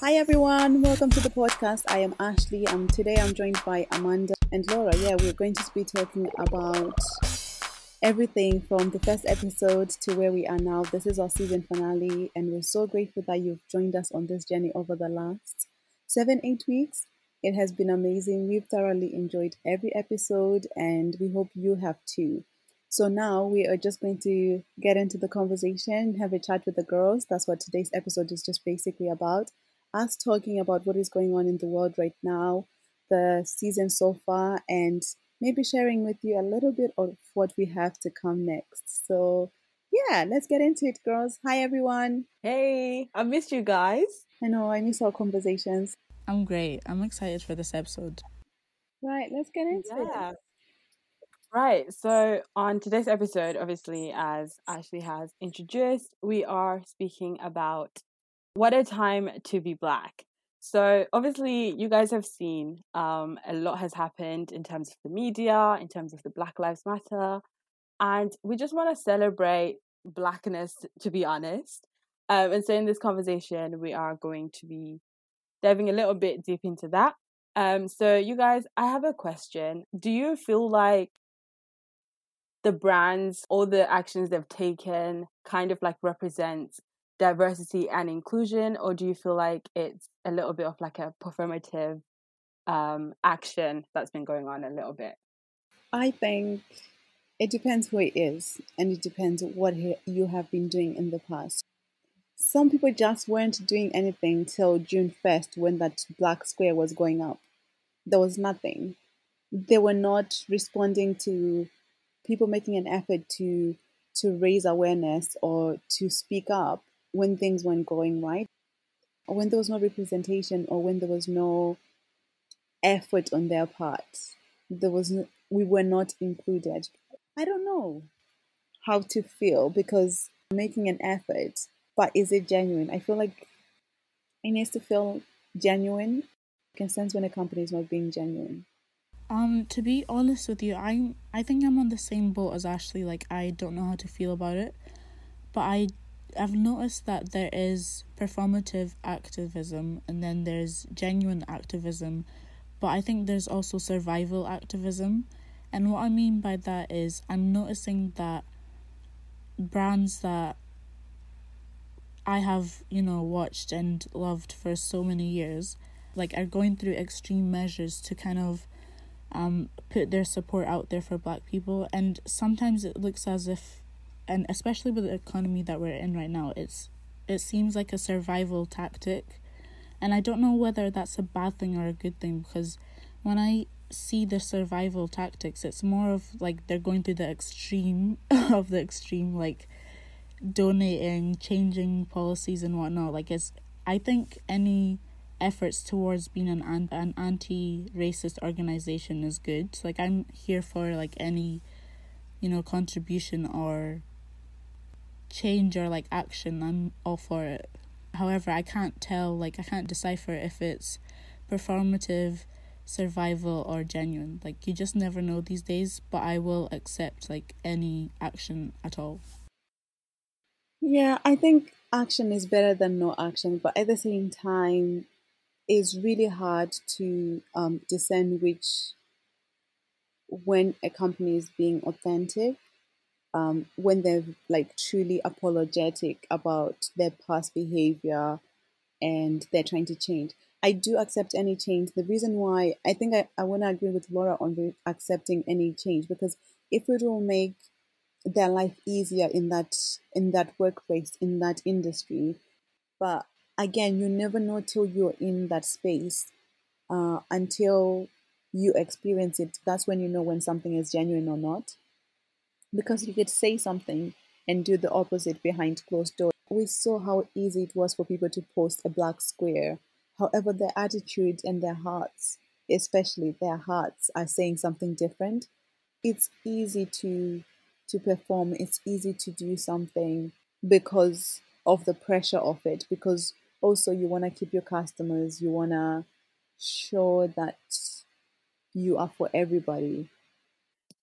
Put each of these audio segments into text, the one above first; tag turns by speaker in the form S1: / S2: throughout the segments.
S1: Hi everyone, welcome to the podcast. I am Ashley and today I'm joined by Amanda and Laura. Yeah, we're going to be talking about everything from the first episode to where we are now. This is our season finale and we're so grateful that you've joined us on this journey over the last seven, eight weeks. It has been amazing. We've thoroughly enjoyed every episode and we hope you have too. So now we are just going to get into the conversation, have a chat with the girls. That's what today's episode is just basically about. Us talking about what is going on in the world right now, the season so far, and maybe sharing with you a little bit of what we have to come next. So, yeah, let's get into it, girls. Hi, everyone.
S2: Hey, I missed you guys.
S1: I know, I miss our conversations.
S3: I'm great. I'm excited for this episode.
S1: Right, let's get into
S2: Yeah.
S1: it.
S2: Right. So, on today's episode, obviously, as Ashley has introduced, we are speaking about what a time to be black. So, obviously, you guys have seen um, a lot has happened in terms of the media, in terms of the Black Lives Matter, and we just want to celebrate blackness, to be honest. Um, and so, in this conversation, we are going to be diving a little bit deep into that. Um, so, you guys, I have a question. Do you feel like the brands, all the actions they've taken, kind of like represents diversity and inclusion, or do you feel like it's a little bit of like a performative um, action that's been going on a little bit?
S1: I think it depends who it is, and it depends what he- you have been doing in the past. Some people just weren't doing anything till June 1st when that black square was going up. There was nothing. They were not responding to people making an effort to to raise awareness or to speak up when things weren't going right, or when there was no representation, or when there was no effort on their part. There was no, we were not included. I don't know how to feel because making an effort, but is it genuine? I feel like it needs to feel genuine. You can sense when a company is not being genuine.
S3: Um, to be honest with you, I I think I'm on the same boat as Ashley. Like I don't know how to feel about it, but I I've noticed that there is performative activism and then there's genuine activism, but I think there's also survival activism. And what I mean by that is I'm noticing that brands that I have, you know, watched and loved for so many years, like are going through extreme measures to kind of um put their support out there for black people and sometimes it looks as if and especially with the economy that we're in right now, it's it seems like a survival tactic. And I don't know whether that's a bad thing or a good thing because when I see the survival tactics, it's more of like they're going through the extreme of the extreme, like donating, changing policies and whatnot. Like it's I think any efforts towards being an an, an anti racist organization is good. Like I'm here for like any, you know, contribution or change or like action. I'm all for it. However, I can't tell like I can't decipher if it's performative, survival or genuine. Like you just never know these days, but I will accept like any action at all.
S1: Yeah, I think action is better than no action, but at the same time, it's really hard to um, discern which when a company is being authentic, um, when they're like truly apologetic about their past behavior and they're trying to change. I do accept any change. The reason why I think I, I want to agree with Laura on re- accepting any change because if it will make their life easier in that in that workplace in that industry, but again, you never know till you're in that space uh, until you experience it. That's when you know when something is genuine or not because you could say something and do the opposite behind closed doors. We saw how easy it was for people to post a black square. However, their attitude and their hearts, especially their hearts, are saying something different. It's easy to to perform. It's easy to do something because of the pressure of it. Because also you want to keep your customers. You want to show that you are for everybody.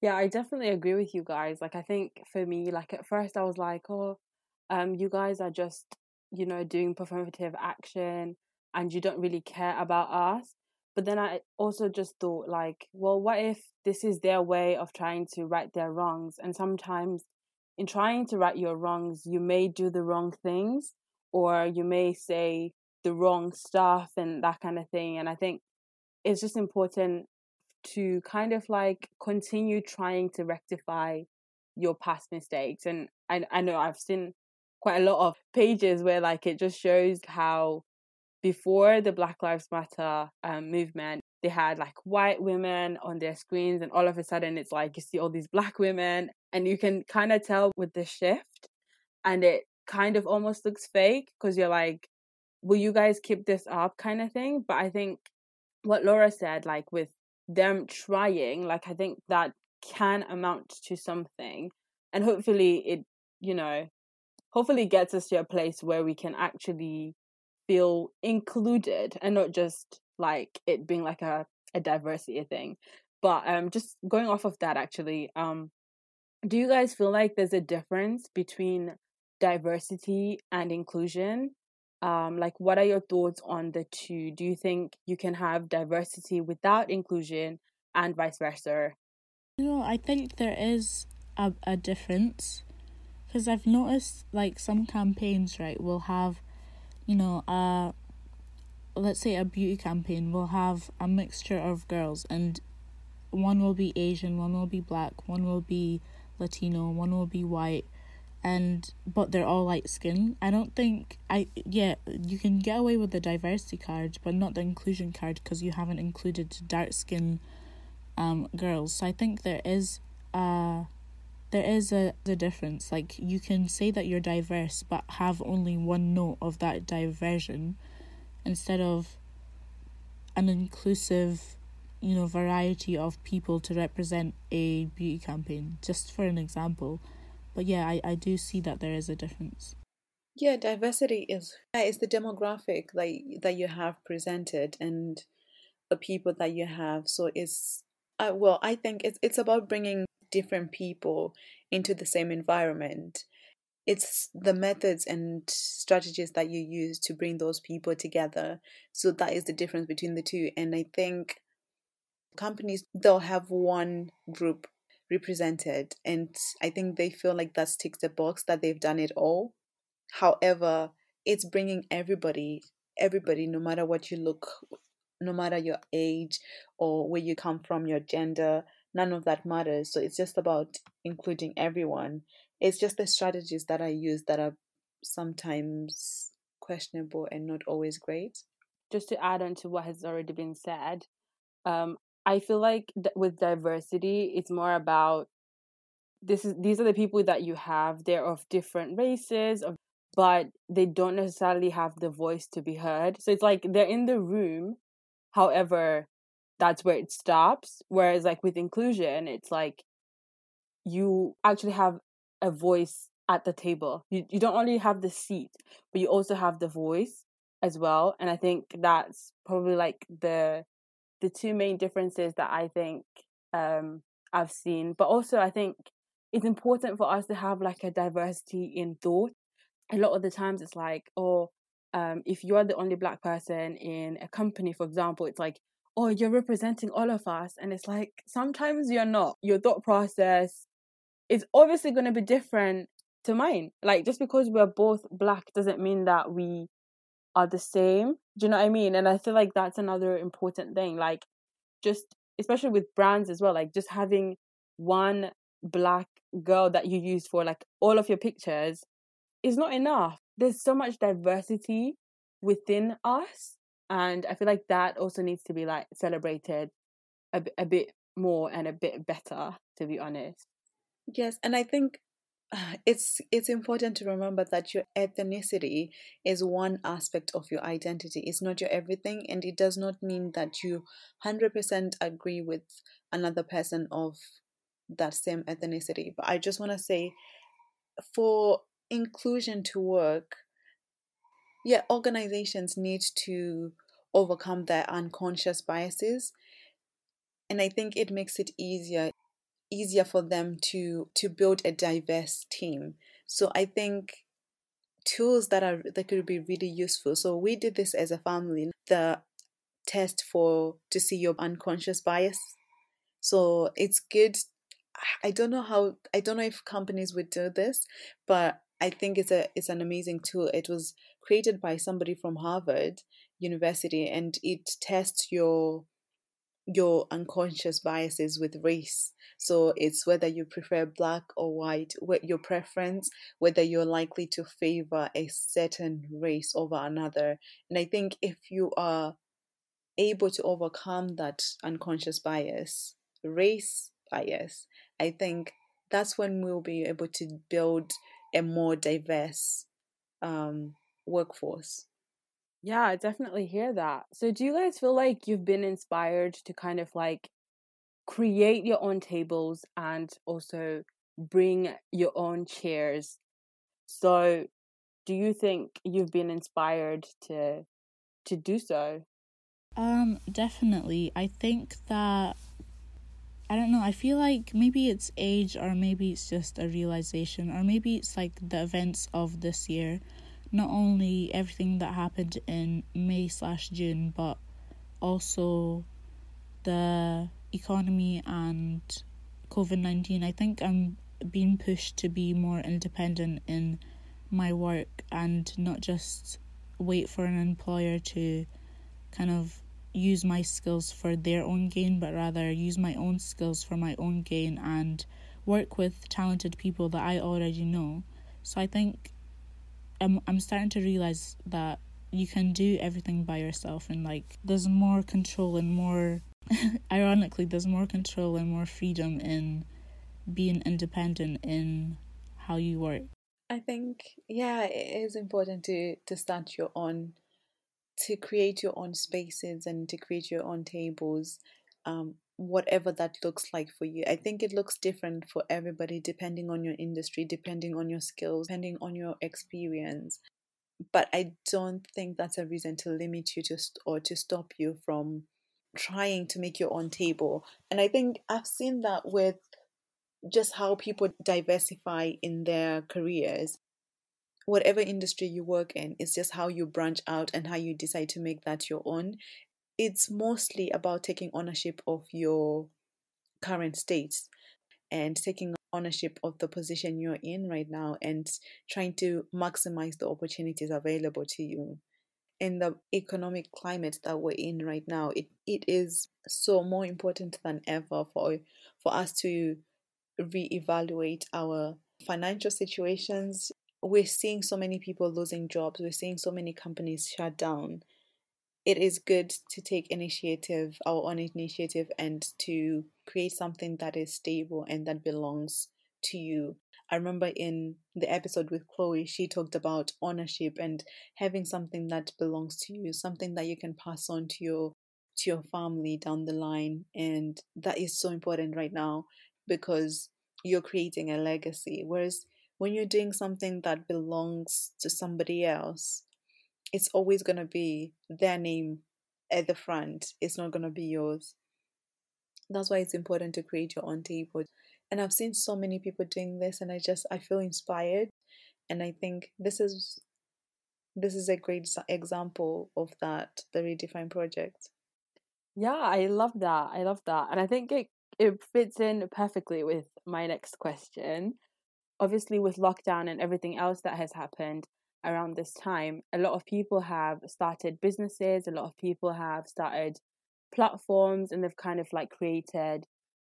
S2: Yeah, I definitely agree with you guys. Like, I think for me, like at first I was like, oh, um, you guys are just, you know, doing performative action. and you don't really care about us. But then I also just thought, like, well, what if this is their way of trying to right their wrongs? And sometimes in trying to right your wrongs, you may do the wrong things or you may say the wrong stuff and that kind of thing. And I think it's just important to kind of like continue trying to rectify your past mistakes. And I, I know I've seen quite a lot of pages where like it just shows how before the Black Lives Matter um, movement, they had like white women on their screens, and all of a sudden it's like you see all these black women, and you can kind of tell with the shift, and it kind of almost looks fake because you're like, will you guys keep this up kind of thing? But I think what Laura said, like with them trying, like I think that can amount to something, and hopefully it, you know, hopefully gets us to a place where we can actually feel included and not just like it being like a, a diversity thing. But um just going off of that actually, um do you guys feel like there's a difference between diversity and inclusion? Um, like what are your thoughts on the two? Do you think you can have diversity without inclusion and vice versa?
S3: You know, I think there is a, a difference because I've noticed like some campaigns, right, will have you know, uh, let's say a beauty campaign will have a mixture of girls, and one will be Asian, one will be black, one will be Latino, one will be white, and but they're all light skin. I don't think I yeah you can get away with the diversity card, but not the inclusion card because you haven't included dark skin um girls. So I think there is uh there is a the difference. Like you can say that you're diverse, but have only one note of that diversion, instead of an inclusive, you know, variety of people to represent a beauty campaign. Just for an example, but yeah, I I do see that there is a difference.
S1: Yeah, diversity is is the demographic that that you have presented and the people that you have. So it's uh, well, I think it's it's about bringing different people into the same environment. It's the methods and strategies that you use to bring those people together. So that is the difference between the two. And I think companies, they'll have one group represented. And I think they feel like that ticks the box that they've done it all. However, it's bringing everybody, everybody, no matter what you look, no matter your age or where you come from, your gender, none of that matters. So it's just about including everyone. It's just the strategies that I use that are sometimes questionable and not always great.
S2: Just to add on to what has already been said, um, I feel like th- with diversity, it's more about this is these are the people that you have. They're of different races, of but they don't necessarily have the voice to be heard. So it's like they're in the room, however, that's where it stops. Whereas like with inclusion, it's like you actually have a voice at the table. You you don't only have the seat, but you also have the voice as well. And I think that's probably like the the two main differences that I think um I've seen. But also I think it's important for us to have like a diversity in thought. A lot of the times it's like, oh, um, if you're the only black person in a company, for example, it's like oh, you're representing all of us. And it's like, sometimes you're not. Your thought process is obviously going to be different to mine. Like, just because we're both black doesn't mean that we are the same. Do you know what I mean? And I feel like that's another important thing. Like, just, especially with brands as well, like, just having one black girl that you use for like all of your pictures is not enough. There's so much diversity within us and I feel like that also needs to be like celebrated a, a bit more and a bit better, to be honest.
S1: Yes, and I think it's it's important to remember that your ethnicity is one aspect of your identity it's not your everything and it does not mean that you 100% agree with another person of that same ethnicity but i just want to say for inclusion to work yeah, organizations need to overcome their unconscious biases. And I think it makes it easier easier for them to to build a diverse team. So I think tools that are that could be really useful. So we did this as a family. The test for to see your unconscious bias. So it's good. I don't know how I don't know if companies would do this, but I think it's a it's an amazing tool. It was created by somebody from Harvard University and it tests your your unconscious biases with race. So it's whether you prefer black or white, what your preference, whether you're likely to favor a certain race over another. And I think if you are able to overcome that unconscious bias, race bias, I think that's when we'll be able to build a more diverse um, workforce.
S2: Yeah, I definitely hear that. So, do you guys feel like you've been inspired to kind of like create your own tables and also bring your own chairs? So, do you think you've been inspired to to do so?
S3: Um, definitely. I think that I don't know, I feel like maybe it's age or maybe it's just a realization or maybe it's like the events of this year not only everything that happened in May slash June, but also the economy and COVID 19. I think I'm being pushed to be more independent in my work and not just wait for an employer to kind of use my skills for their own gain, but rather use my own skills for my own gain and work with talented people that I already know. So I think I'm I'm starting to realize that you can do everything by yourself and like there's more control and more ironically there's more control and more freedom in being independent in how you work.
S1: I think yeah, it is important to to start your own to create your own spaces and to create your own tables um, whatever that looks like for you. I think it looks different for everybody depending on your industry, depending on your skills, depending on your experience. But I don't think that's a reason to limit you to st- or to stop you from trying to make your own table. And I think I've seen that with just how people diversify in their careers. Whatever industry you work in, it's just how you branch out and how you decide to make that your own it's mostly about taking ownership of your current states and taking ownership of the position you're in right now and trying to maximize the opportunities available to you. In the economic climate that we're in right now it, it is so more important than ever for for us to reevaluate our financial situations. We're seeing so many people losing jobs. We're seeing so many companies shut down it is good to take initiative, our own initiative, and to create something that is stable and that belongs to you. I remember in the episode with Chloe, she talked about ownership and having something that belongs to you, something that you can pass on to your to your family down the line, and that is so important right now because you're creating a legacy. Whereas when you're doing something that belongs to somebody else, it's always going to be their name at the front. It's not going to be yours. That's why it's important to create your own table. And I've seen so many people doing this and I just I feel inspired and I think this is this is a great example of that the redefine project.
S2: Yeah, I love that. I love that. And I think it it fits in perfectly with my next question. Obviously with lockdown and everything else that has happened, around this time, a lot of people have started businesses, a lot of people have started platforms, and they've kind of like created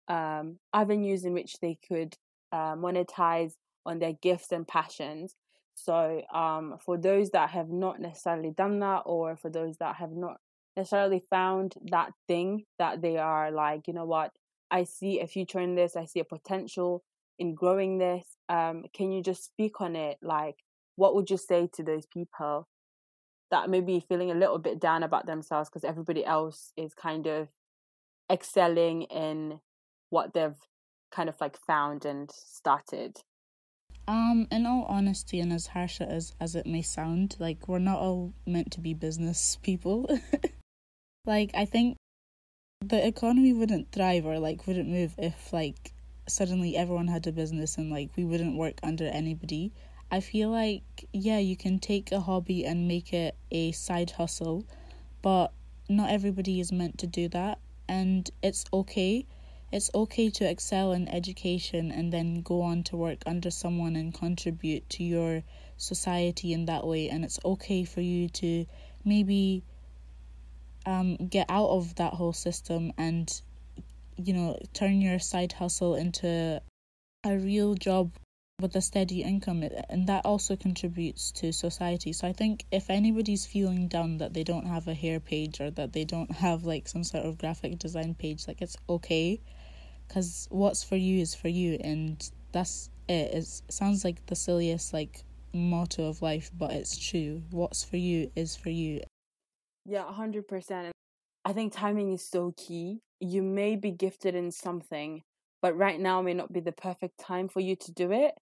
S2: um, avenues in which they could uh, monetize on their gifts and passions. So, um, for those that have not necessarily done that, or for those that have not necessarily found that thing that they are like, you know what, I see a future in this, I see a potential in growing this. Um, can you just speak on it? Like, what would you say to those people that may be feeling a little bit down about themselves because everybody else is kind of excelling in what they've kind of like found and started?
S3: Um, in all honesty, and as harsh as as it may sound, like we're not all meant to be business people. like I think the economy wouldn't thrive or like wouldn't move if like suddenly everyone had a business and like we wouldn't work under anybody. I feel like, yeah, you can take a hobby and make it a side hustle, but not everybody is meant to do that. And it's okay. It's okay to excel in education and then go on to work under someone and contribute to your society in that way. And it's okay for you to maybe um, get out of that whole system and, you know, turn your side hustle into a real job with a steady income and that also contributes to society. So i think if anybody's feeling down that they don't have a hair page or that they don't have like some sort of graphic design page like it's okay because what's for you is for you and that's it. It sounds like the silliest like motto of life but it's true. What's for you is for you.
S2: Yeah 100% i think timing is so key. You may be gifted in something but right now may not be the perfect time for you to do it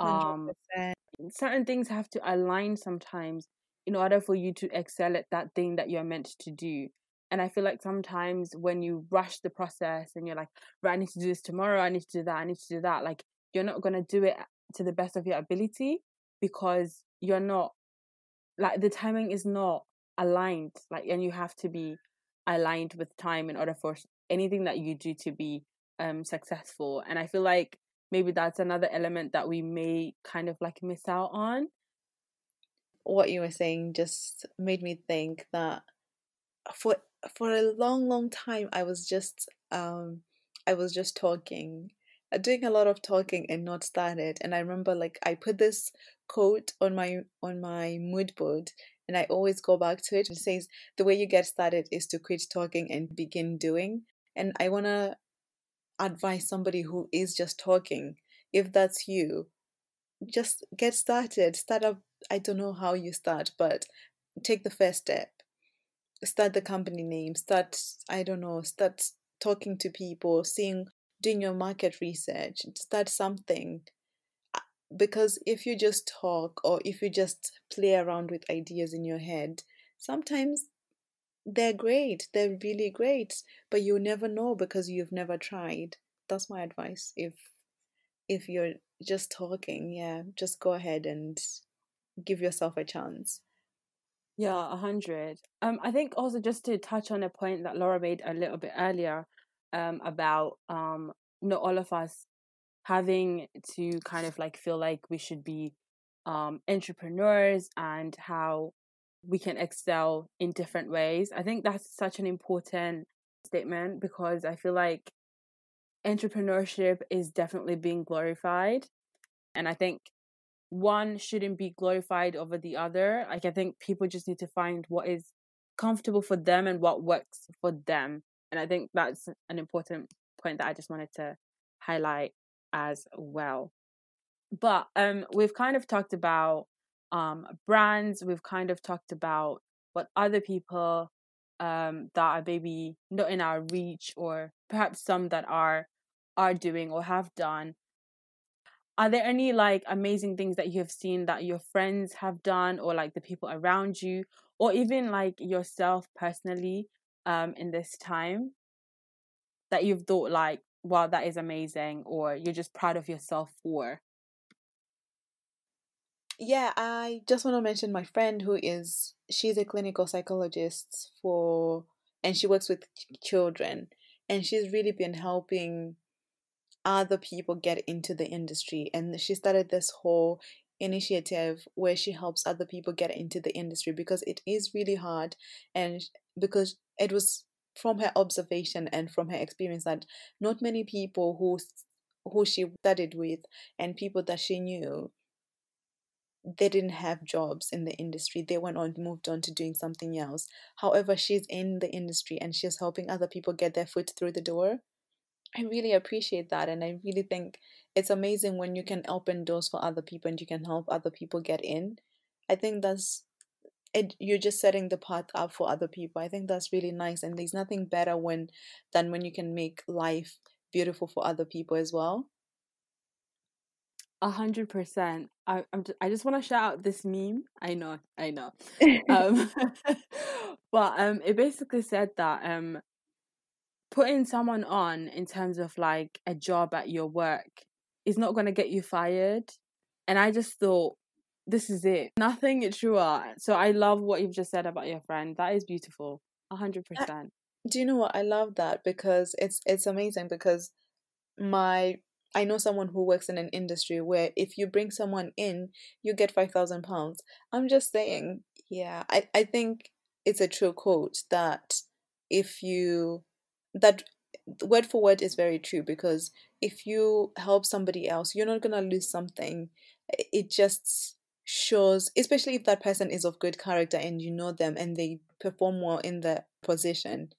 S2: um 100%. certain things have to align sometimes in order for you to excel at that thing that you're meant to do and i feel like sometimes when you rush the process and you're like right i need to do this tomorrow i need to do that i need to do that like you're not going to do it to the best of your ability because you're not like the timing is not aligned like and you have to be aligned with time in order for anything that you do to be um successful and i feel like maybe that's another element that we may kind of like miss out on.
S1: What you were saying just made me think that for for a long, long time I was just um I was just talking, uh, doing a lot of talking and not started. And I remember like I put this quote on my on my mood board and I always go back to it. It says the way you get started is to quit talking and begin doing. And I wanna advise somebody who is just talking, if that's you, just get started. Start up. I don't know how you start, but take the first step. Start the company name. Start, I don't know, start talking to people, seeing, doing your market research. Start something. Because if you just talk or if you just play around with ideas in your head, sometimes they're great. They're really great, but you never know because you've never tried. That's my advice. If if you're just talking, yeah, just go ahead and give yourself a chance.
S2: Yeah, a hundred. Um, I think also just to touch on a point that Laura made a little bit earlier, um, about um, not all of us having to kind of like feel like we should be um entrepreneurs and how we can excel in different ways. I think that's such an important statement because I feel like entrepreneurship is definitely being glorified. And I think one shouldn't be glorified over the other. Like, I think people just need to find what is comfortable for them and what works for them. And I think that's an important point that I just wanted to highlight as well. But um, we've kind of talked about um, brands. We've kind of talked about what other people um, that are maybe not in our reach, or perhaps some that are are doing or have done. Are there any like amazing things that you have seen that your friends have done, or like the people around you, or even like yourself personally um, in this time that you've thought like, wow, that is amazing, or you're just proud of yourself for?
S1: Yeah, I just want to mention my friend who is she's a clinical psychologist for and she works with children and she's really been helping other people get into the industry and she started this whole initiative where she helps other people get into the industry because it is really hard and because it was from her observation and from her experience that not many people who who she studied with and people that she knew they didn't have jobs in the industry. They went on, moved on to doing something else. However, she's in the industry and she's helping other people get their foot through the door. I really appreciate that. And I really think it's amazing when you can open doors for other people and you can help other people get in. I think that's it, you're just setting the path up for other people. I think that's really nice. And there's nothing better when than when you can make life beautiful for other people as well.
S2: A hundred percent. I I'm just, I just want to shout out this meme. I know, I know. um, but um, it basically said that um, putting someone on in terms of like a job at your work is not going to get you fired. And I just thought, this is it. Nothing truer. So I love what you've just said about your friend. That is beautiful. A hundred percent.
S1: Do you know what? I love that because it's it's amazing because my I know someone who works in an industry where if you bring someone in, you get five thousand pounds. I'm just saying, yeah, I, I think it's a true quote that if you that word for word is very true because if you help somebody else, you're not gonna lose something. It just shows, especially if that person is of good character and you know them and they perform well in the position.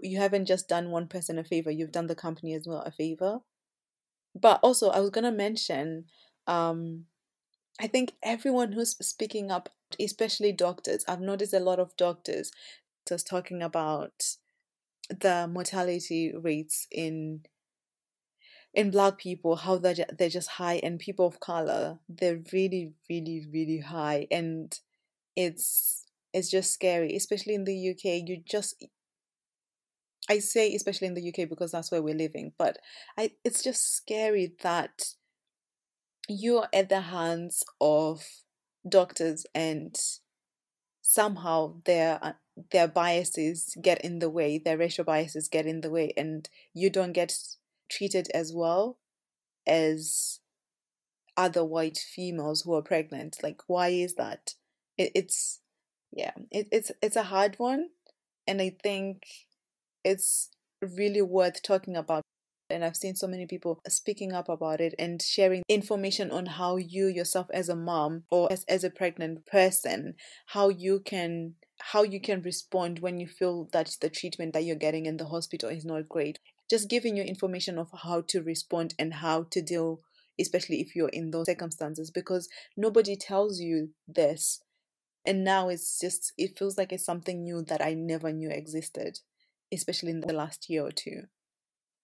S1: You haven't just done one person a favor, you've done the company as well a favor. But also, I was gonna mention, um, I think everyone who's speaking up, especially doctors, I've noticed a lot of doctors just talking about the mortality rates in in black people how they're, they're just high and people of color they're really really really high and it's it's just scary especially in the uk you just i say especially in the uk because that's where we're living but i it's just scary that you're at the hands of doctors and somehow their uh, their biases get in the way their racial biases get in the way and you don't get treated as well as other white females who are pregnant like why is that? It, it's yeah it, it's it's a hard one and i think it's really worth talking about and I've seen so many people speaking up about it and sharing information on how you yourself as a mom or as, as a pregnant person, how you can how you can respond when you feel that the treatment that you're getting in the hospital is not great. Just giving you information of how to respond and how to deal, especially if you're in those circumstances, because nobody tells you this. And now it's just, it feels like it's something new that I never knew existed, especially in the last year or two.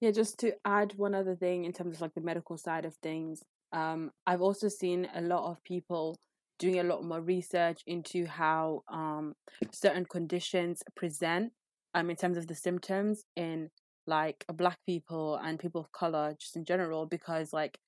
S2: Yeah, just to add one other thing in terms of like the medical side of things, um, I've also seen a lot of people doing a lot more research into how um, certain conditions present um, in terms of the symptoms in like black people and people of color just in general because like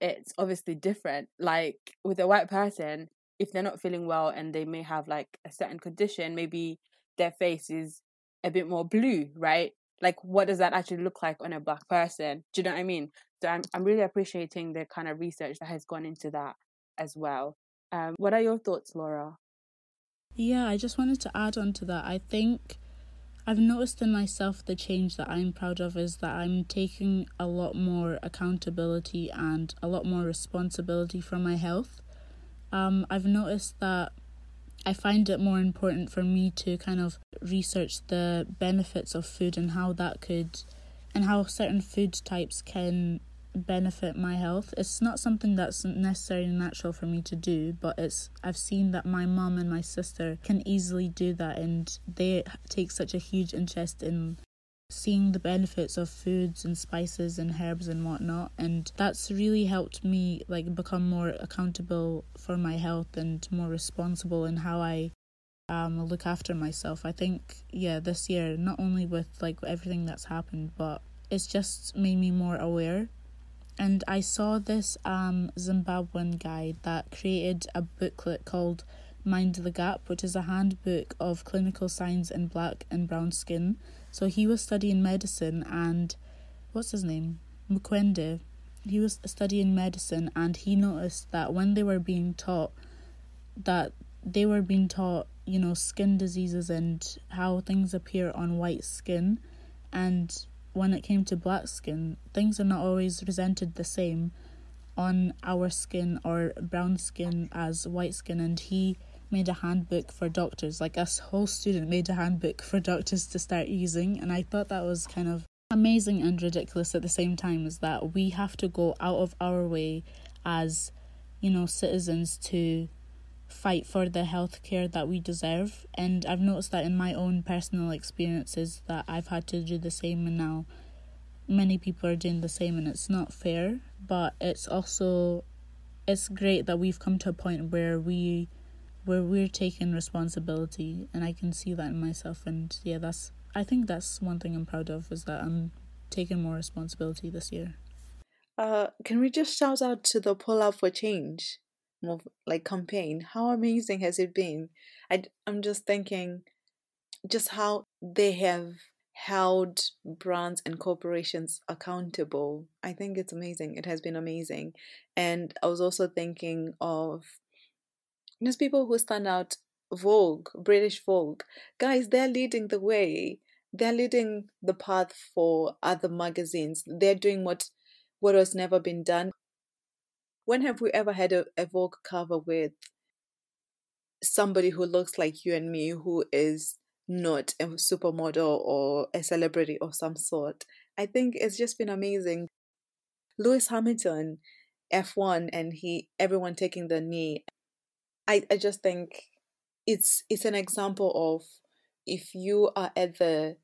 S2: it's obviously different like with a white person if they're not feeling well and they may have like a certain condition maybe their face is a bit more blue right like what does that actually look like on a black person do you know what i mean so i'm, I'm really appreciating the kind of research that has gone into that as well um, what are your thoughts, Laura?
S3: Yeah, I just wanted to add on to that. I think I've noticed in myself the change that I'm proud of is that I'm taking a lot more accountability and a lot more responsibility for my health. Um, I've noticed that I find it more important for me to kind of research the benefits of food and how that could, and how certain food types can benefit my health. It's not something that's necessarily natural for me to do, but it's I've seen that my mom and my sister can easily do that and they take such a huge interest in seeing the benefits of foods and spices and herbs and whatnot and that's really helped me like become more accountable for my health and more responsible in how I um look after myself. I think yeah, this year not only with like everything that's happened, but it's just made me more aware and I saw this um, Zimbabwean guy that created a booklet called Mind the Gap, which is a handbook of clinical signs in black and brown skin. So he was studying medicine, and what's his name? Mukwende. He was studying medicine, and he noticed that when they were being taught that they were being taught, you know, skin diseases and how things appear on white skin, and when it came to black skin, things are not always presented the same on our skin or brown skin as white skin. And he made a handbook for doctors, like a whole student made a handbook for doctors to start using. And I thought that was kind of amazing and ridiculous at the same time, is that we have to go out of our way as, you know, citizens to fight for the health care that we deserve. And I've noticed that in my own personal experiences that I've had to do the same, and now many people are doing the same, and it's not fair. But it's also it's great that we've come to a point where we where we're taking responsibility and I can see that in myself and yeah that's I think that's one thing I'm proud of is that I'm taking more responsibility this year.
S1: Uh, can we just shout out to the Pull Up for Change, move, like campaign? How amazing has it been? I, I'm just thinking, just how they have held brands and corporations accountable. I think it's amazing. It has been amazing. And I was also thinking of people who stand out Vogue, British Vogue. Guys, they're leading the way. They're leading the path for other magazines. They're doing what what has never been done. When have we ever had a, a Vogue cover with somebody who looks like you and me who is not a supermodel or a celebrity of some sort. I think it's just been amazing. Lewis Hamilton, F1, and he everyone taking the knee. I, I just think it's it's an example of if you are at the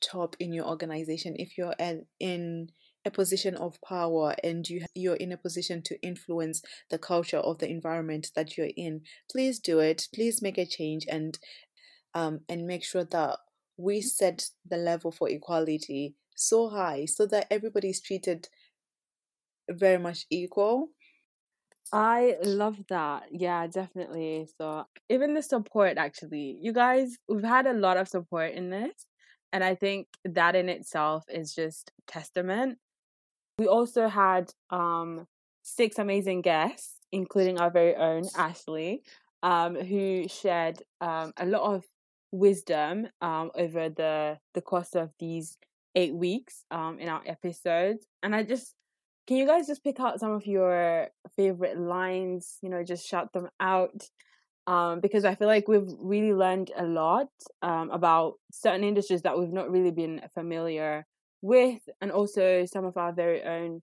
S1: top in your organization, if you're at, in a position of power and you you're in a position to influence the culture of the environment that you're in, please do it. Please make a change and um, and make sure that we set the level for equality so high so that everybody is treated very much equal.
S2: I love that. Yeah, definitely. So, even the support, actually, you guys, we've had a lot of support in this. And I think that in itself is just testament. We also had um, six amazing guests, including our very own Ashley, um, who shared um, a lot of wisdom um, over the the course of these eight weeks um, in our episodes. And I just can you guys just pick out some of your favorite lines? You know, just shout them out. Um, because I feel like we've really learned a lot um, about certain industries that we've not really been familiar with, and also some of our very own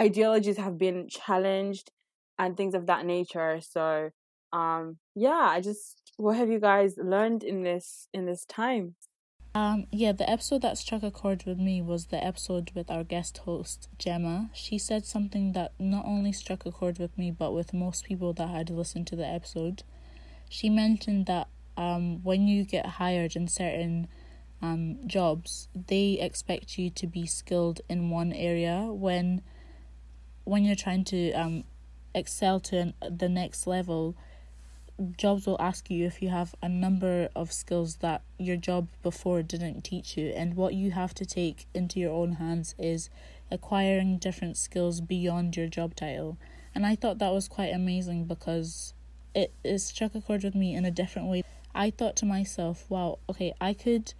S2: ideologies have been challenged and things of that nature. So, um, yeah, I just what have you guys learned in this in this time?
S3: Um, yeah, the episode that struck a chord with me was the episode with our guest host, Gemma. She said something that not only struck a chord with me, but with most people that had listened to the episode. She mentioned that um, when you get hired in certain um, jobs, they expect you to be skilled in one area when when you're trying to um, excel to an, the next level jobs will ask you if you have a number of skills that your job before didn't teach you. And what you have to take into your own hands is acquiring different skills beyond your job title. And i thought that was quite amazing because it, it struck a chord with me in a different way. I thought to myself wow okay i could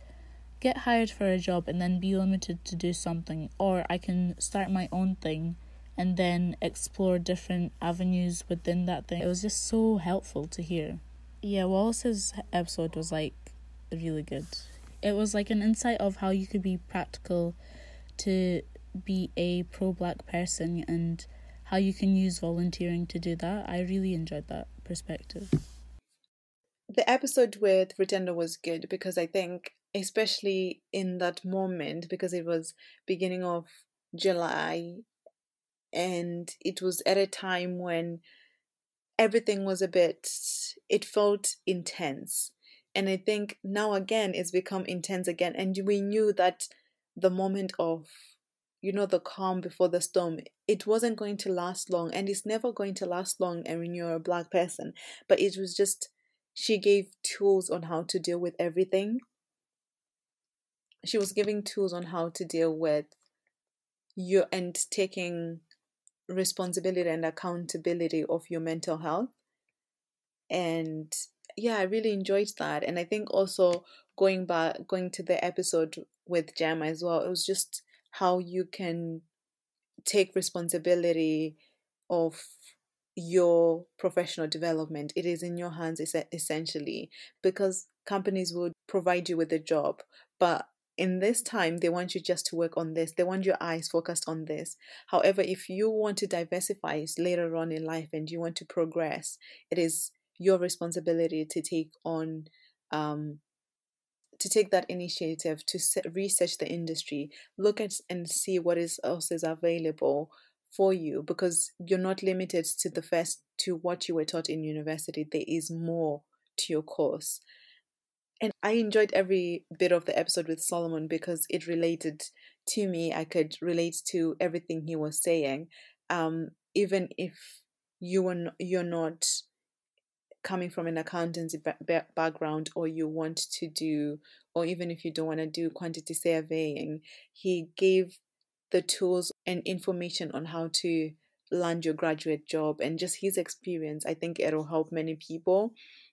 S3: get hired for a job and then be limited to do something or i can start my own thing and then explore different avenues within that thing. It was just so helpful to hear. Yeah, Wallace's episode was like really good. It was like an insight of how you could be practical to be a pro black person and how you can use volunteering to do that. I really enjoyed that perspective.
S1: The episode with Rutendo was good because I think, especially in that moment, because it was beginning of July and it was at a time when everything was a bit it felt intense. And i think now again it's become intense again and we knew that the moment of you know the calm before the storm it wasn't going to last long and it's never going to last long and when you're a black person but it was just she gave tools on how to deal with everything. She was giving tools on how to deal with you and taking responsibility and accountability of your mental health. And yeah, I really enjoyed that. And I think also going back, going to the episode with Jam as well, it was just how you can take responsibility of your professional development. It is in your hands essentially because companies will provide you with a job, but in this time they want you just to work on this. They want your eyes focused on this. However if you want to diversify later on in life and you want to progress it is your responsibility to take on um, to take that initiative to research the industry look at and see what is else is available for you because you're not limited to the first to what you were taught in university. There is more to your course and I enjoyed every bit of the episode with Solomon because it related to me, I could relate to everything he was saying. Um, even if you are you're not coming from an accountancy background or you want to do or even if you don't want to do quantity surveying he gave the tools and information on how to land your graduate job and just his experience i think it'll help many people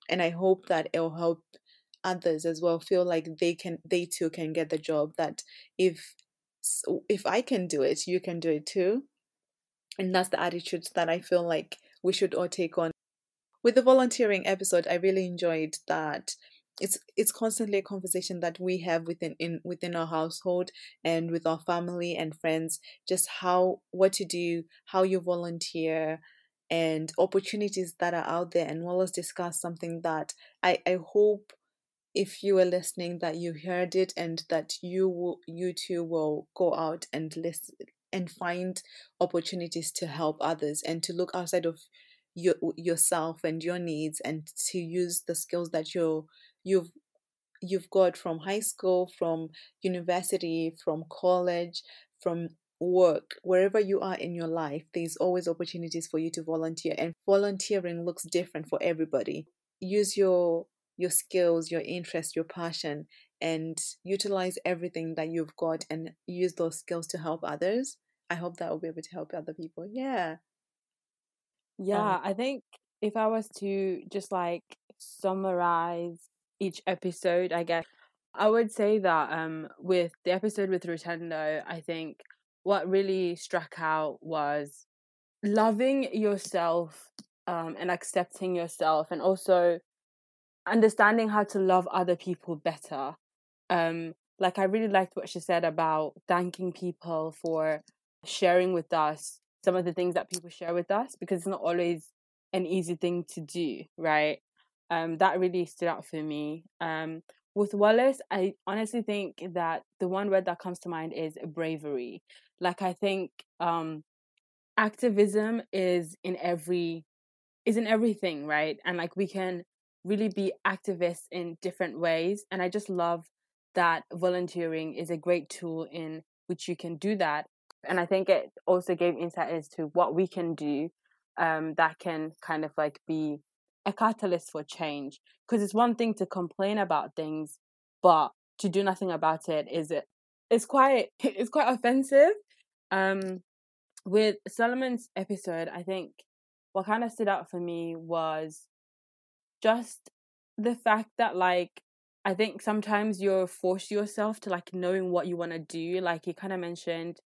S1: and i hope that it'll help others as well feel like they can they too can get the job that if if i can do it you can do it too. And that's the attitude that i feel like we should all take on. With the volunteering episode, I really enjoyed that. It's it's constantly a conversation that we have within in within our household and with our family and friends just how what to do how you volunteer and opportunities that are out there and we'll discuss something that i i hope if you are listening that you heard it and that you will you too will go out and listen and find opportunities to help others and to look outside of your, yourself and your needs and to use the skills that you you've you've got from high school from university from college from work wherever you are in your life there's always opportunities for you to volunteer and volunteering looks different for everybody. Use your your skills your interest your passion and utilize everything that you've got and use those skills to help others i hope that will be able to help other people. Yeah.
S2: Yeah, um, I think if I was to just like summarize each episode, I guess I would say that um with the episode with Rutendo, I think what really struck out was loving yourself um and accepting yourself and also understanding how to love other people better. Um like I really liked what she said about thanking people for sharing with us some of the things that people share with us because it's not always an easy thing to do, right? Um, that really stood out for me. Um, with Wallace, I honestly think that the one word that comes to mind is bravery. Like I think um, activism is in every is in everything, right? And like we can really be activists in different ways. And I just love that volunteering is a great tool in which you can do that and I think it also gave insight as to what we can do um, that can kind of like be a catalyst for change. Because it's one thing to complain about things, but to do nothing about it is it it's quite it's quite offensive. Um, with Solomon's episode, I think what kind of stood out for me was just the fact that like I think sometimes you're forced yourself to like knowing what you want to do. Like he kind of mentioned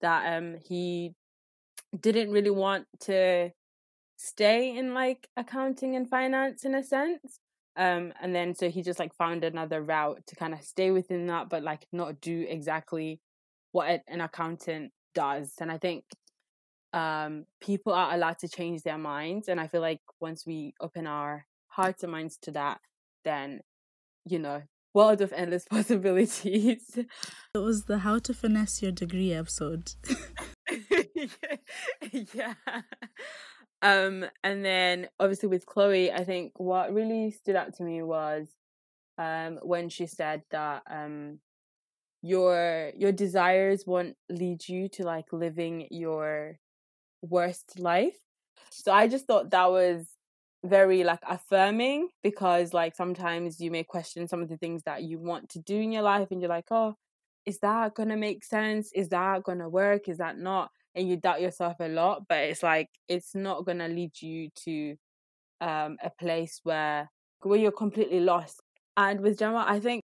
S2: that um he didn't really want to stay in like accounting and finance in a sense um and then so he just like found another route to kind of stay within that but like not do exactly what an accountant does and i think um people are allowed to change their minds and i feel like once we open our hearts and minds to that then you know world of endless possibilities.
S3: It was the how to finesse your degree episode.
S2: yeah. Um, and then obviously with Chloe, I think what really stood out to me was um when she said that um your your desires won't lead you to like living your worst life. So I just thought that was very like affirming because like sometimes you may question some of the things that you want to do in your life and you're like oh is that gonna make sense? Is that gonna work? Is that not? And you doubt yourself a lot but it's like it's not gonna lead you to um a place where where you're completely lost. And with Gemma I think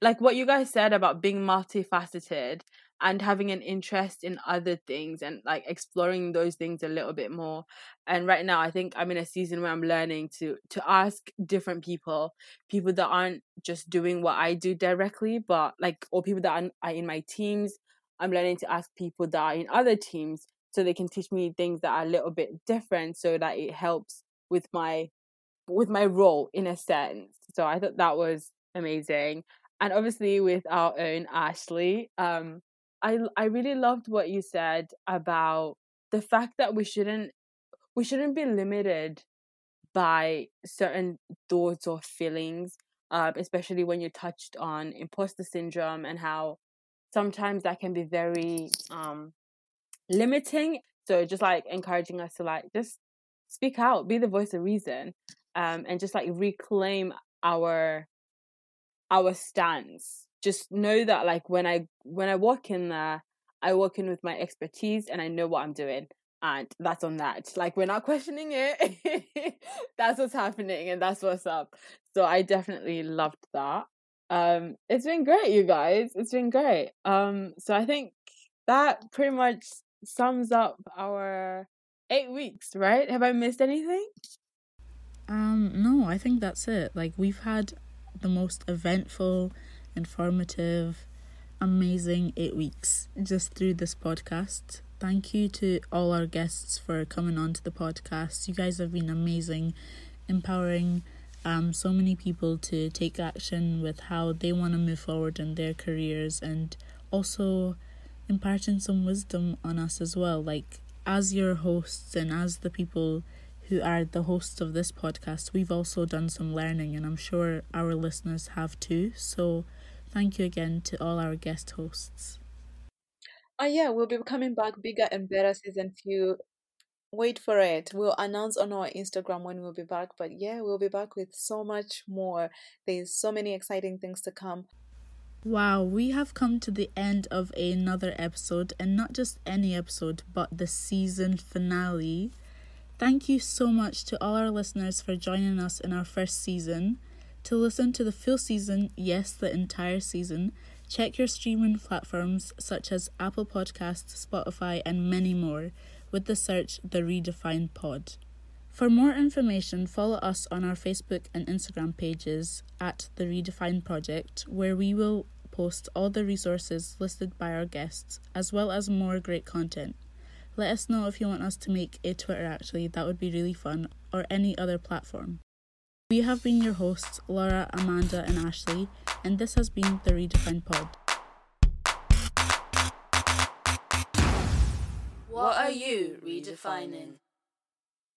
S2: like what you guys said about being multifaceted and having an interest in other things and like exploring those things a little bit more. And right now i think i'm in a season where i'm learning to to ask different people people that aren't just doing what i do directly but like or people that are, in my teams. I'm learning to ask people that are in other teams so they can teach me things that are a little bit different so that it helps with my with my role in a sense. So i thought that was amazing. And obviously with our own ashley um I I really loved what you said about the fact that we shouldn't we shouldn't be limited by certain thoughts or feelings, uh, especially when you touched on imposter syndrome and how sometimes that can be very um limiting. So just like encouraging us to like just speak out, be the voice of reason, um, and just like reclaim our our stance. Just know that like when I when I walk in there, I walk in with my expertise and I know what I'm doing. And that's on that. Like we're not questioning it. that's what's happening and that's what's up. So I definitely loved that. Um it's been great, you guys. It's been great. Um so I think that pretty much sums up our eight weeks, right? Have I missed anything?
S3: Um, no, I think that's it. Like we've had the most eventful, informative, amazing eight weeks just through this podcast. Thank you to all our guests for coming on to the podcast. You guys have been amazing, empowering um, so many people to take action with how they want to move forward in their careers and also imparting some wisdom on us as well. Like, as your hosts and as the people who are the hosts of this podcast, we've also done some learning, and I'm sure our listeners have too. So, thank you again to all our guest hosts.
S1: Oh, yeah, we'll be coming back bigger and better season few. Wait for it. We'll announce on our Instagram when we'll be back. But yeah, we'll be back with so much more. There's so many exciting things to come.
S3: Wow, we have come to the end of another episode, and not just any episode, but the season finale. Thank you so much to all our listeners for joining us in our first season. To listen to the full season, yes, the entire season, check your streaming platforms such as Apple Podcasts, Spotify, and many more with the search The Redefined Pod. For more information, follow us on our Facebook and Instagram pages at The Redefine Project, where we will post all the resources listed by our guests, as well as more great content. Let us know if you want us to make a Twitter actually, that would be really fun, or any other platform. We have been your hosts, Laura, Amanda, and Ashley, and this has been the Redefined Pod.
S4: What are you redefining?